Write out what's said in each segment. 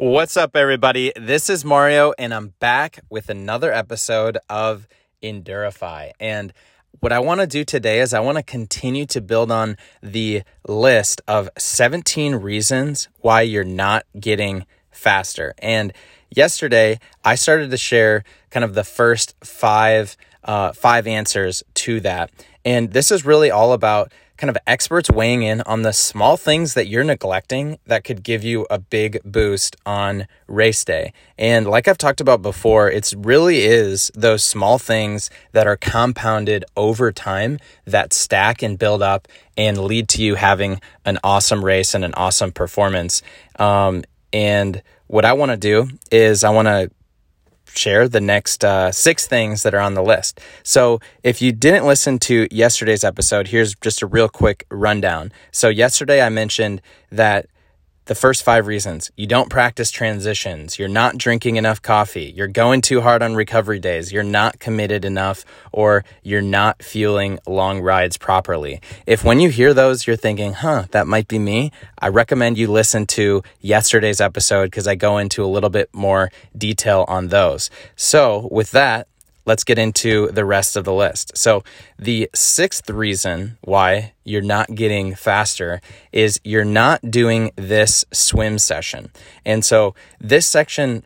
What's up, everybody? This is Mario, and I'm back with another episode of Endurify. And what I want to do today is I want to continue to build on the list of 17 reasons why you're not getting faster. And yesterday, I started to share kind of the first five uh, five answers to that. And this is really all about kind of experts weighing in on the small things that you're neglecting that could give you a big boost on race day. And like I've talked about before, it really is those small things that are compounded over time that stack and build up and lead to you having an awesome race and an awesome performance. Um, and what I want to do is I want to share the next uh, six things that are on the list. So, if you didn't listen to yesterday's episode, here's just a real quick rundown. So, yesterday I mentioned that the first five reasons you don't practice transitions, you're not drinking enough coffee, you're going too hard on recovery days, you're not committed enough, or you're not fueling long rides properly. If when you hear those, you're thinking, huh, that might be me, I recommend you listen to yesterday's episode because I go into a little bit more detail on those. So, with that, let's get into the rest of the list. So, the sixth reason why you're not getting faster is you're not doing this swim session. And so, this section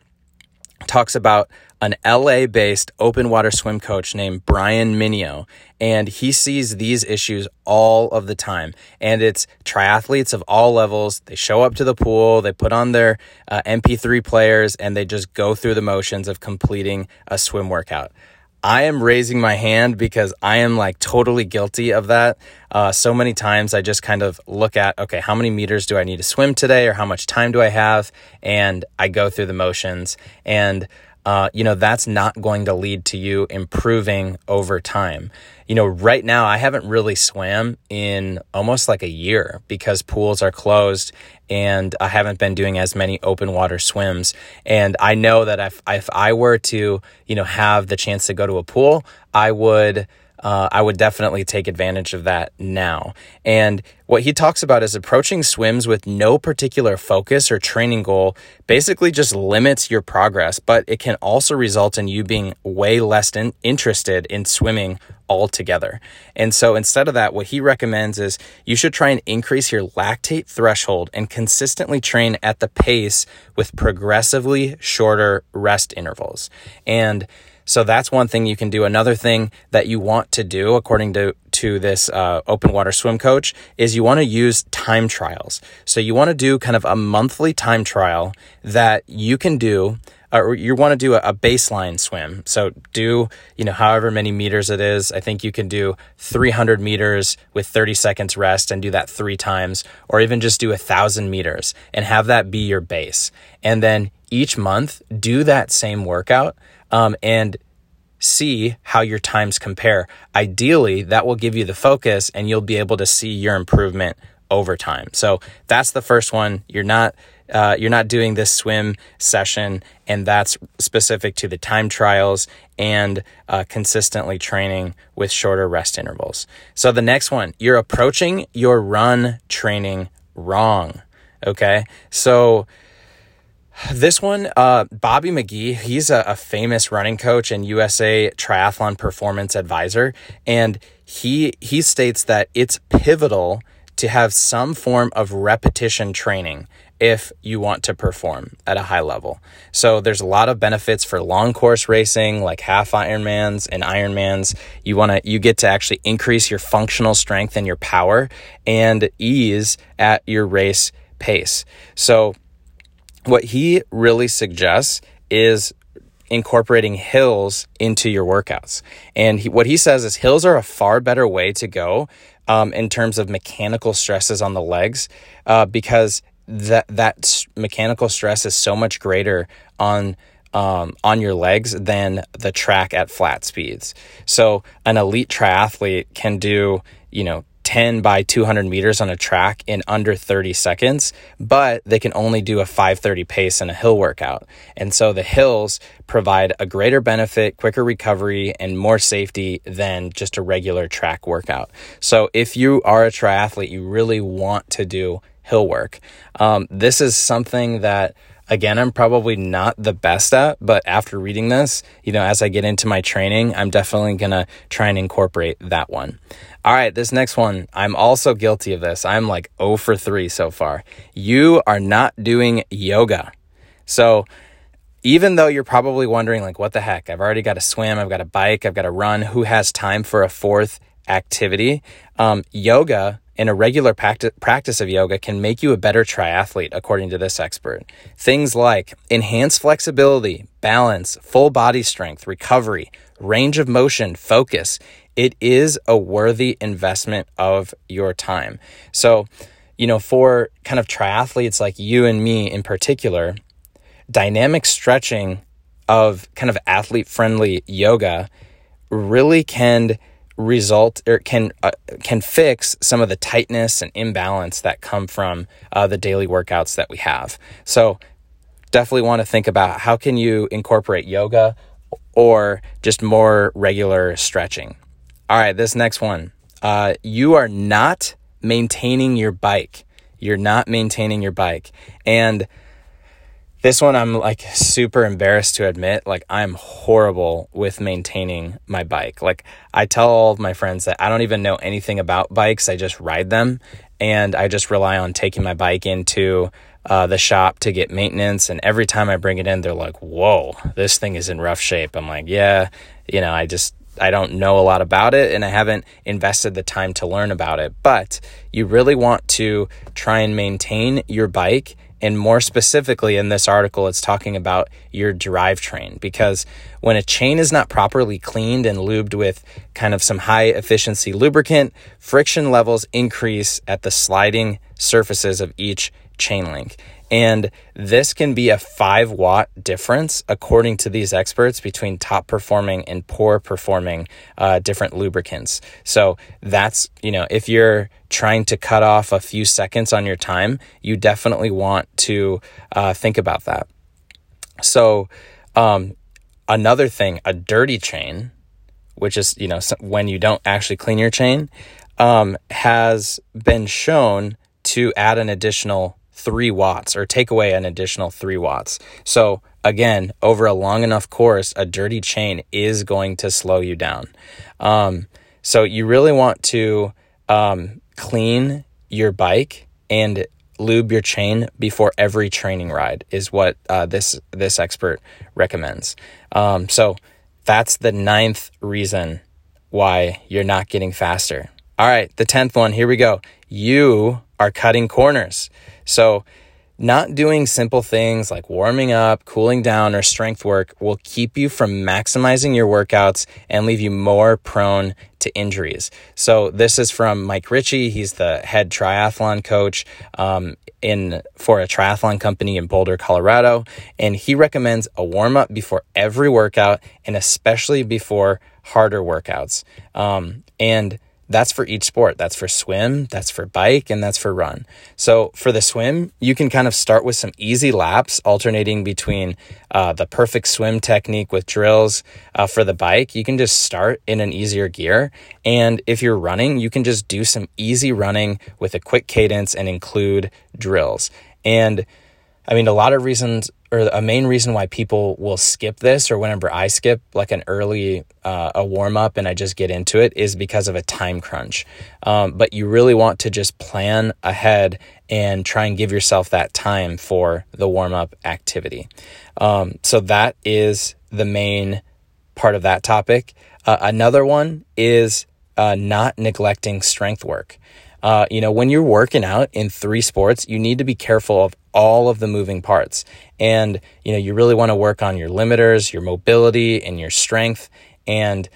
talks about an LA based open water swim coach named Brian Minio. And he sees these issues all of the time. And it's triathletes of all levels. They show up to the pool, they put on their uh, MP3 players, and they just go through the motions of completing a swim workout. I am raising my hand because I am like totally guilty of that. Uh, so many times I just kind of look at, okay, how many meters do I need to swim today or how much time do I have? And I go through the motions. And uh, you know, that's not going to lead to you improving over time. You know, right now I haven't really swam in almost like a year because pools are closed and I haven't been doing as many open water swims. And I know that if, if I were to, you know, have the chance to go to a pool, I would uh, I would definitely take advantage of that now. And what he talks about is approaching swims with no particular focus or training goal basically just limits your progress, but it can also result in you being way less in- interested in swimming altogether. And so instead of that, what he recommends is you should try and increase your lactate threshold and consistently train at the pace with progressively shorter rest intervals. And so that's one thing you can do. Another thing that you want to do, according to to this uh, open water swim coach, is you want to use time trials. So you want to do kind of a monthly time trial that you can do. Or you want to do a, baseline swim. So do, you know, however many meters it is. I think you can do 300 meters with 30 seconds rest and do that three times, or even just do a thousand meters and have that be your base. And then each month, do that same workout um, and see how your times compare. Ideally, that will give you the focus and you'll be able to see your improvement over time. So that's the first one. You're not uh, you're not doing this swim session, and that's specific to the time trials and uh, consistently training with shorter rest intervals. So the next one, you're approaching your run training wrong. Okay, so this one, uh, Bobby McGee, he's a, a, famous running coach and USA Triathlon Performance Advisor, and he he states that it's pivotal to have some form of repetition training if you want to perform at a high level. So there's a lot of benefits for long course racing like half Ironmans and Ironmans. You want to you get to actually increase your functional strength and your power and ease at your race pace. So what he really suggests is incorporating hills into your workouts. And he, what he says is hills are a far better way to go um, in terms of mechanical stresses on the legs uh, because that that mechanical stress is so much greater on um, on your legs than the track at flat speeds. So an elite triathlete can do you know 10 by 200 meters on a track in under 30 seconds, but they can only do a 530 pace in a hill workout. And so the hills provide a greater benefit, quicker recovery, and more safety than just a regular track workout. So if you are a triathlete, you really want to do hill work. Um, this is something that again, I'm probably not the best at, but after reading this, you know, as I get into my training, I'm definitely going to try and incorporate that one. All right, this next one, I'm also guilty of this. I'm like 0 for 3 so far. You are not doing yoga. So, even though you're probably wondering, like, what the heck? I've already got a swim, I've got a bike, I've got to run. Who has time for a fourth activity? Um, yoga and a regular practice of yoga can make you a better triathlete, according to this expert. Things like enhanced flexibility, balance, full body strength, recovery, range of motion, focus. It is a worthy investment of your time. So, you know, for kind of triathletes like you and me in particular, dynamic stretching of kind of athlete friendly yoga really can result or can uh, can fix some of the tightness and imbalance that come from uh, the daily workouts that we have. So definitely want to think about how can you incorporate yoga or just more regular stretching. All right, this next one. Uh, you are not maintaining your bike. You're not maintaining your bike. And this one I'm like super embarrassed to admit. Like I'm horrible with maintaining my bike. Like I tell all of my friends that I don't even know anything about bikes. I just ride them and I just rely on taking my bike into uh, the shop to get maintenance. And every time I bring it in, they're like, whoa, this thing is in rough shape. I'm like, yeah, you know, I just, I don't know a lot about it and I haven't invested the time to learn about it. But you really want to try and maintain your bike and more specifically, in this article, it's talking about your drivetrain because when a chain is not properly cleaned and lubed with kind of some high efficiency lubricant, friction levels increase at the sliding surfaces of each chain link. And this can be a five watt difference, according to these experts, between top performing and poor performing uh, different lubricants. So that's, you know, if you're trying to cut off a few seconds on your time, you definitely want to uh, think about that. So, um, another thing, a dirty chain, which is, you know, when you don't actually clean your chain, um, has been shown to add an additional three watts or take away an additional three watts. So, again, over a long enough course, a dirty chain is going to slow you down. Um, so, you really want to um, clean your bike and lube your chain before every training ride is what uh, this this expert recommends. Um, so that's the ninth reason why you're not getting faster. All right, the tenth one. Here we go. You are cutting corners. So, not doing simple things like warming up, cooling down, or strength work will keep you from maximizing your workouts and leave you more prone to injuries. So, this is from Mike Ricci. He's the head triathlon coach um, in for a triathlon company in Boulder, Colorado, and he recommends a warm up before every workout, and especially before harder workouts. Um, and that's for each sport. That's for swim, that's for bike, and that's for run. So for the swim, you can kind of start with some easy laps, alternating between uh, the perfect swim technique with drills. Uh, for the bike, you can just start in an easier gear. And if you're running, you can just do some easy running with a quick cadence and include drills. And I mean, a lot of reasons or a main reason why people will skip this or whenever I skip like an early uh, a warm up and I just get into it is because of a time crunch. Um, but you really want to just plan ahead and try and give yourself that time for the warm up activity. Um, so that is the main part of that topic. Uh, another one is uh, not neglecting strength work. Uh, you know, when you're working out in three sports, you need to be careful of all of the moving parts. And, you know, you really want to work on your limiters, your mobility, and your strength. And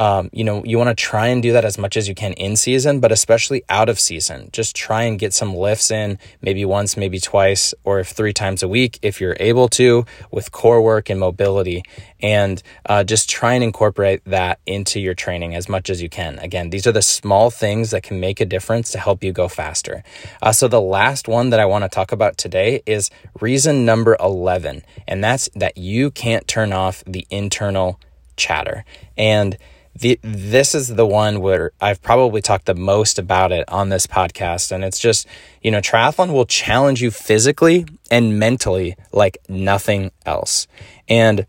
um, you know, you want to try and do that as much as you can in season, but especially out of season. Just try and get some lifts in, maybe once, maybe twice, or if three times a week, if you're able to, with core work and mobility. And uh, just try and incorporate that into your training as much as you can. Again, these are the small things that can make a difference to help you go faster. Uh, so, the last one that I want to talk about today is reason number 11, and that's that you can't turn off the internal chatter. And the, this is the one where I've probably talked the most about it on this podcast. And it's just, you know, triathlon will challenge you physically and mentally like nothing else. And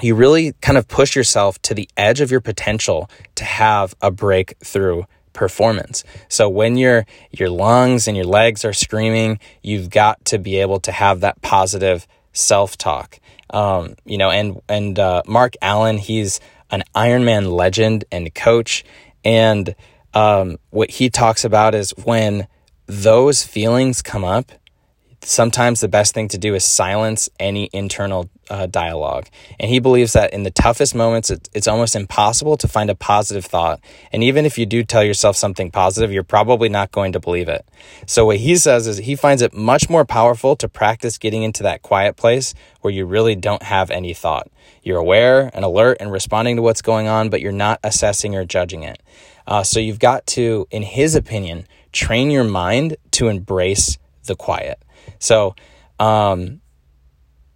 you really kind of push yourself to the edge of your potential to have a breakthrough performance. So when your your lungs and your legs are screaming, you've got to be able to have that positive self-talk. Um, you know, and and uh, Mark Allen, he's an Ironman legend and coach, and um, what he talks about is when those feelings come up, sometimes the best thing to do is silence any internal uh, dialogue. And he believes that in the toughest moments, it, it's almost impossible to find a positive thought. And even if you do tell yourself something positive, you're probably not going to believe it. So, what he says is he finds it much more powerful to practice getting into that quiet place where you really don't have any thought. You're aware and alert and responding to what's going on, but you're not assessing or judging it. Uh, so, you've got to, in his opinion, train your mind to embrace the quiet. So, um,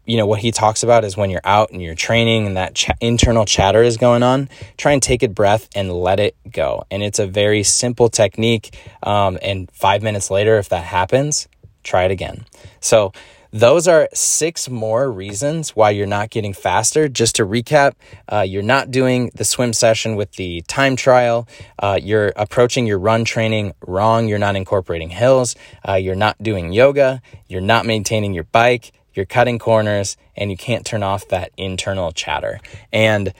you know, what he talks about is when you're out and you're training and that ch- internal chatter is going on, try and take a breath and let it go. And it's a very simple technique. Um, and five minutes later, if that happens, try it again. So, those are six more reasons why you're not getting faster. Just to recap, uh, you're not doing the swim session with the time trial. Uh, you're approaching your run training wrong. You're not incorporating hills. Uh, you're not doing yoga. You're not maintaining your bike. You're cutting corners and you can't turn off that internal chatter. And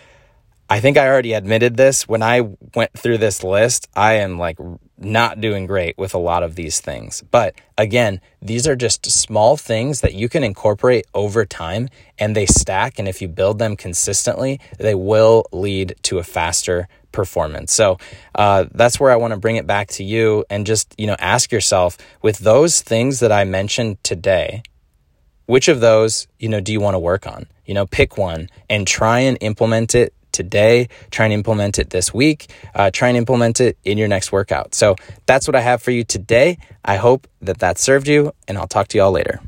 I think I already admitted this when I went through this list. I am like not doing great with a lot of these things. But again, these are just small things that you can incorporate over time and they stack. And if you build them consistently, they will lead to a faster performance. So uh, that's where I want to bring it back to you and just, you know, ask yourself with those things that I mentioned today, which of those, you know, do you want to work on? You know, pick one and try and implement it today. Try and implement it this week. Uh, try and implement it in your next workout. So that's what I have for you today. I hope that that served you, and I'll talk to you all later.